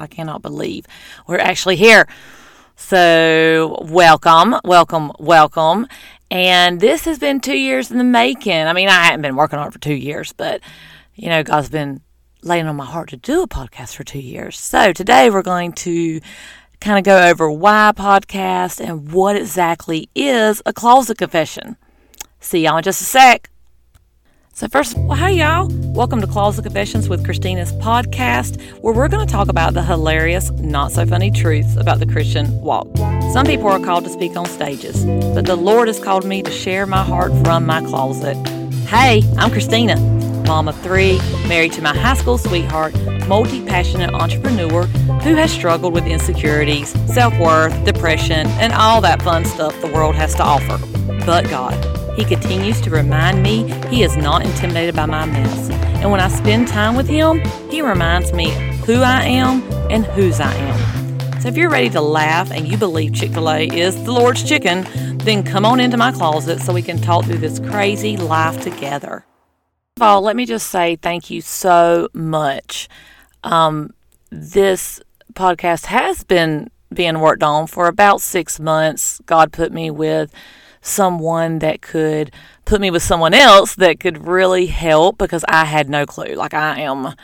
I cannot believe we're actually here. So, welcome, welcome, welcome. And this has been two years in the making. I mean, I haven't been working on it for two years, but you know, God's been laying on my heart to do a podcast for two years. So, today we're going to kind of go over why podcast and what exactly is a closet confession. See y'all in just a sec. So, first, well, hi, y'all. Welcome to Closet Confessions with Christina's podcast, where we're going to talk about the hilarious, not so funny truths about the Christian walk. Some people are called to speak on stages, but the Lord has called me to share my heart from my closet. Hey, I'm Christina, mom of three, married to my high school sweetheart, multi passionate entrepreneur who has struggled with insecurities, self worth, depression, and all that fun stuff the world has to offer. But God. He continues to remind me he is not intimidated by my mess. And when I spend time with him, he reminds me who I am and whose I am. So if you're ready to laugh and you believe Chick fil A is the Lord's chicken, then come on into my closet so we can talk through this crazy life together. First of all, let me just say thank you so much. Um, this podcast has been being worked on for about six months. God put me with someone that could put me with someone else that could really help because I had no clue. Like I am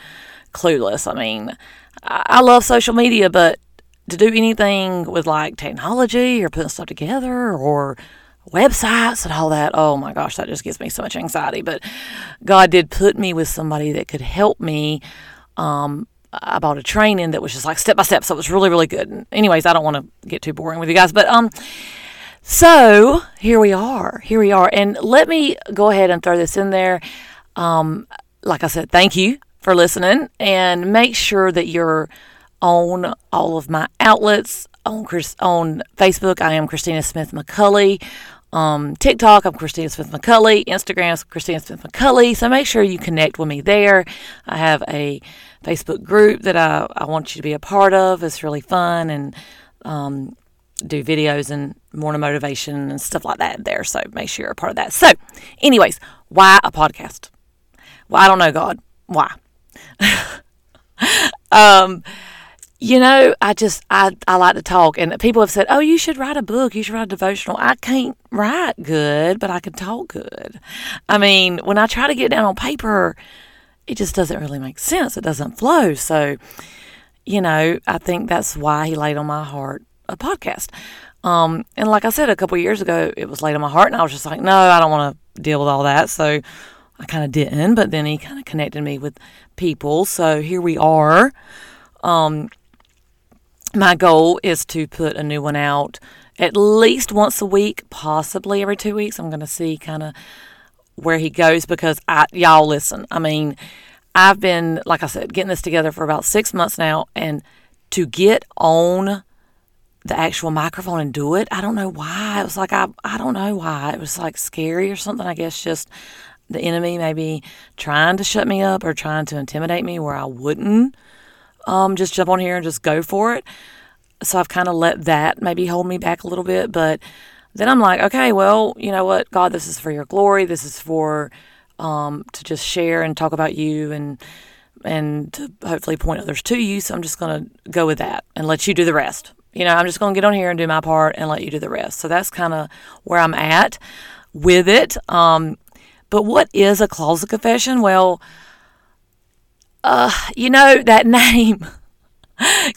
clueless. I mean, I love social media, but to do anything with like technology or putting stuff together or websites and all that, oh my gosh, that just gives me so much anxiety. But God did put me with somebody that could help me. Um, I bought a training that was just like step by step, so it was really, really good. And anyways, I don't want to get too boring with you guys, but um, so here we are. Here we are. And let me go ahead and throw this in there. Um, like I said, thank you for listening and make sure that you're on all of my outlets on Chris, on Facebook. I am Christina Smith McCulley. Um, TikTok, I'm Christina Smith McCulley. Instagram Christina Smith McCulley. So make sure you connect with me there. I have a Facebook group that I, I want you to be a part of. It's really fun and um, do videos and more motivation and stuff like that there. So make sure you're a part of that. So, anyways, why a podcast? Well, I don't know, God. Why? um, you know, I just I, I like to talk and people have said, Oh, you should write a book, you should write a devotional. I can't write good, but I can talk good. I mean, when I try to get down on paper, it just doesn't really make sense. It doesn't flow. So, you know, I think that's why he laid on my heart a podcast. Um, and like I said, a couple years ago, it was laid on my heart, and I was just like, no, I don't want to deal with all that. So I kind of didn't. But then he kind of connected me with people. So here we are. Um, my goal is to put a new one out at least once a week, possibly every two weeks. I'm going to see kind of where he goes because I, y'all listen. I mean, I've been, like I said, getting this together for about six months now, and to get on the actual microphone and do it. I don't know why. It was like I I don't know why. It was like scary or something. I guess just the enemy maybe trying to shut me up or trying to intimidate me where I wouldn't um, just jump on here and just go for it. So I've kind of let that maybe hold me back a little bit. But then I'm like, okay, well, you know what, God, this is for your glory. This is for um, to just share and talk about you and and to hopefully point others to you. So I'm just going to go with that and let you do the rest you know, I'm just going to get on here and do my part and let you do the rest. So that's kind of where I'm at with it. Um, but what is a closet confession? Well, uh, you know, that name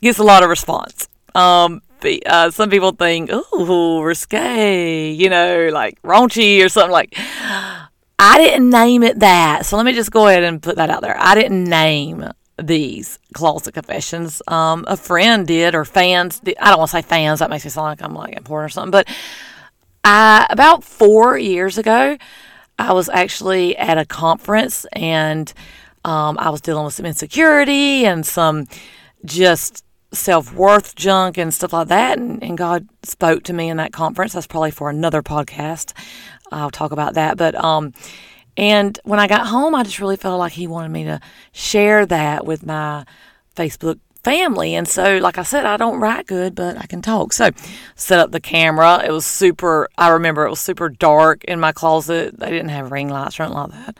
gets a lot of response. Um, uh, some people think, oh, risque, you know, like raunchy or something like. I didn't name it that. So let me just go ahead and put that out there. I didn't name these closet confessions. Um, a friend did, or fans. Did. I don't want to say fans. That makes me sound like I'm like important or something. But I about four years ago, I was actually at a conference and um, I was dealing with some insecurity and some just self worth junk and stuff like that. And, and, God spoke to me in that conference. That's probably for another podcast. I'll talk about that. But um, and when I got home, I just really felt like he wanted me to share that with my Facebook family. And so, like I said, I don't write good, but I can talk. So, set up the camera. It was super, I remember it was super dark in my closet. They didn't have ring lights or anything like that.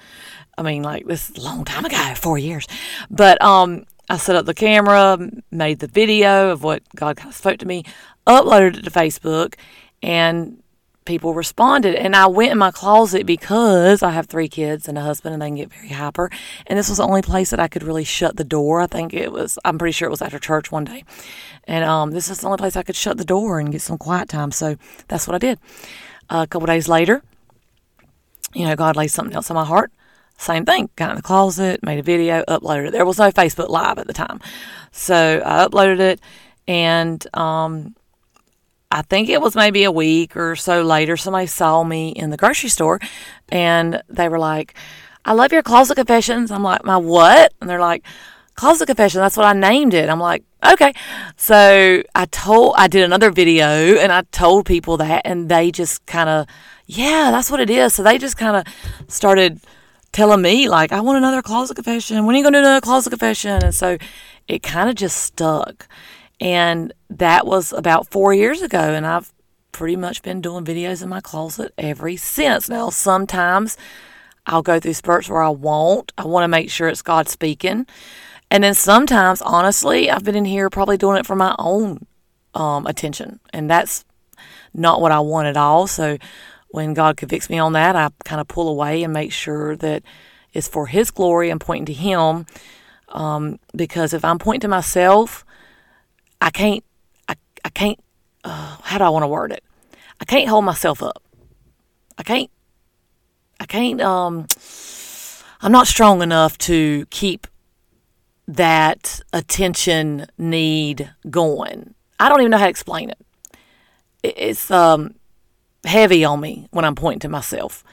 I mean, like this long time ago, four years. But um, I set up the camera, made the video of what God kind of spoke to me, uploaded it to Facebook, and people responded. And I went in my closet because I have three kids and a husband, and they can get very hyper. And this was the only place that I could really shut the door. I think it was, I'm pretty sure it was after church one day. And um, this is the only place I could shut the door and get some quiet time. So that's what I did. Uh, a couple days later, you know, God laid something else on my heart. Same thing. Got in the closet, made a video, uploaded it. There was no Facebook Live at the time. So I uploaded it and um, I think it was maybe a week or so later, somebody saw me in the grocery store and they were like, I love your closet confessions. I'm like, my what? And they're like, closet confession. That's what I named it. I'm like, okay. So I told, I did another video and I told people that and they just kind of, yeah, that's what it is. So they just kind of started telling me like, I want another closet confession. When are you going to do another closet confession? And so it kind of just stuck. And that was about four years ago. And I've pretty much been doing videos in my closet ever since. Now, sometimes I'll go through spurts where I won't. I want to make sure it's God speaking. And then sometimes, honestly, I've been in here probably doing it for my own um, attention. And that's not what I want at all. So when God convicts me on that, I kind of pull away and make sure that it's for His glory and pointing to Him. Um, because if I'm pointing to myself, I can't, I, I can't, uh, how do I want to word it? I can't hold myself up. I can't, I can't, um, I'm not strong enough to keep that attention need going. I don't even know how to explain it. It's, um, heavy on me when I'm pointing to myself.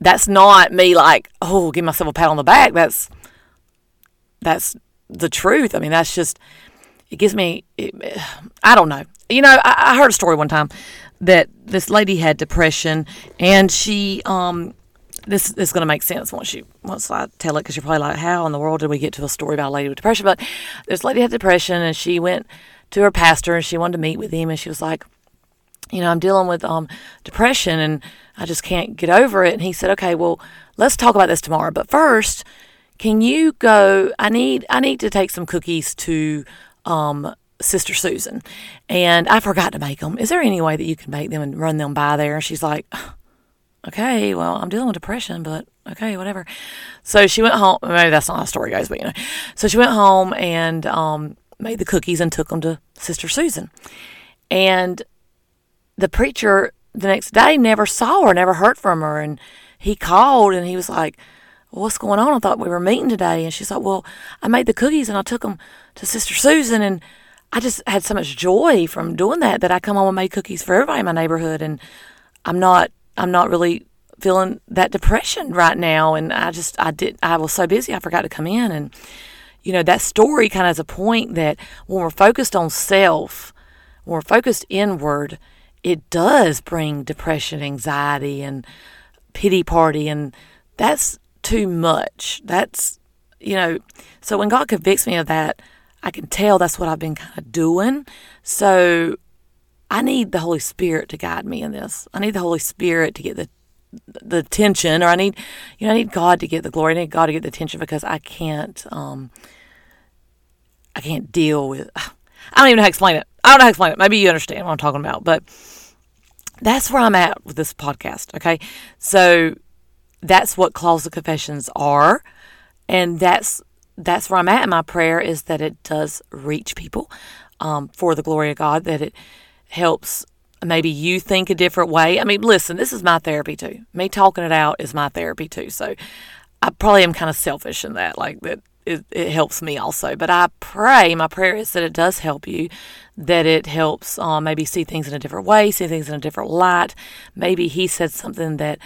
That's not me like, oh, give myself a pat on the back. That's, that's the truth. I mean, that's just, it gives me, it, I don't know. You know, I, I, heard a story one time that this lady had depression and she, um, this, this is going to make sense once you once I tell it because you're probably like, how in the world did we get to a story about a lady with depression? But this lady had depression and she went to her pastor and she wanted to meet with him and she was like, you know, I'm dealing with um, depression and I just can't get over it. And he said, okay, well, let's talk about this tomorrow. But first, can you go? I need I need to take some cookies to um, Sister Susan, and I forgot to make them. Is there any way that you can make them and run them by there? And she's like, okay, well, I'm dealing with depression, but okay, whatever. So she went home. Maybe that's not how the story goes, but you know. So she went home and um, made the cookies and took them to Sister Susan. And the preacher the next day never saw her, never heard from her. And he called and he was like, what's going on? I thought we were meeting today. And she's like, well, I made the cookies and I took them to Sister Susan. And I just had so much joy from doing that that I come home and made cookies for everybody in my neighborhood. And I'm not, I'm not really feeling that depression right now. And I just, I did, I was so busy, I forgot to come in. And, you know, that story kind of has a point that when we're focused on self, when we're focused inward, it does bring depression, anxiety, and pity party. And that's too much. That's, you know, so when God convicts me of that, I can tell that's what I've been kind of doing. So I need the Holy Spirit to guide me in this. I need the Holy Spirit to get the the tension or I need, you know, I need God to get the glory. I need God to get the tension because I can't, um, I can't deal with. I don't even know how to explain it. I don't know how to explain it. Maybe you understand what I'm talking about, but that's where I'm at with this podcast. Okay, so that's what closet confessions are, and that's that's where I'm at. my prayer is that it does reach people um, for the glory of God. That it helps maybe you think a different way. I mean, listen, this is my therapy too. Me talking it out is my therapy too. So I probably am kind of selfish in that, like that. It, it helps me also, but I pray. My prayer is that it does help you, that it helps um, maybe see things in a different way, see things in a different light. Maybe he said something that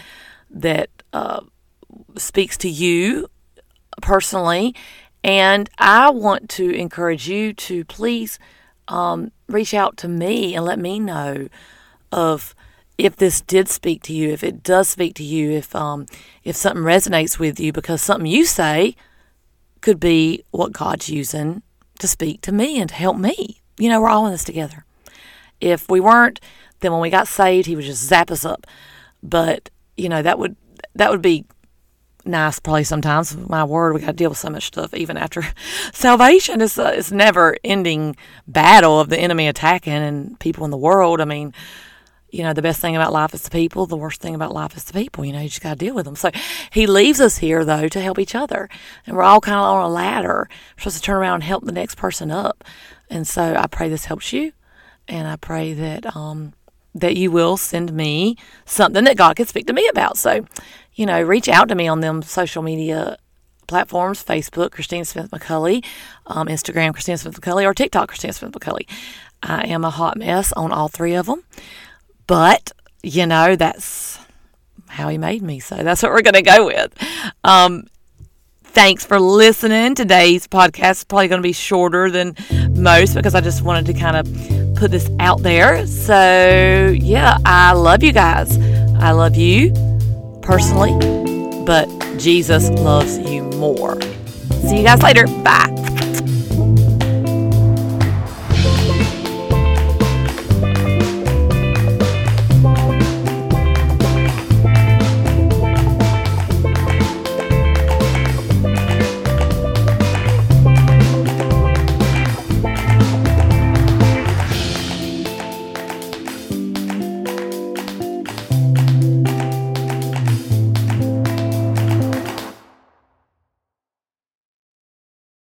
that uh, speaks to you personally. And I want to encourage you to please um, reach out to me and let me know of if this did speak to you, if it does speak to you, if um, if something resonates with you, because something you say could be what God's using to speak to me and to help me. You know, we're all in this together. If we weren't, then when we got saved, He would just zap us up. But you know that would that would be nice place sometimes. My word, we got to deal with so much stuff even after salvation. It's a, it's never ending battle of the enemy attacking and people in the world. I mean, you know, the best thing about life is the people. The worst thing about life is the people. You know, you just got to deal with them. So he leaves us here, though, to help each other. And we're all kind of on a ladder. We're supposed to turn around and help the next person up. And so I pray this helps you. And I pray that, um, that you will send me something that God can speak to me about. So, you know, reach out to me on them social media platforms Facebook, Christina Smith McCulley, um, Instagram, Christina Smith McCulley, or TikTok, Christina Smith McCulley. I am a hot mess on all three of them. But, you know, that's how he made me. So that's what we're going to go with. Um, thanks for listening. Today's podcast is probably going to be shorter than most because I just wanted to kind of put this out there. So, yeah, I love you guys. I love you personally, but Jesus loves you more. See you guys later. Bye.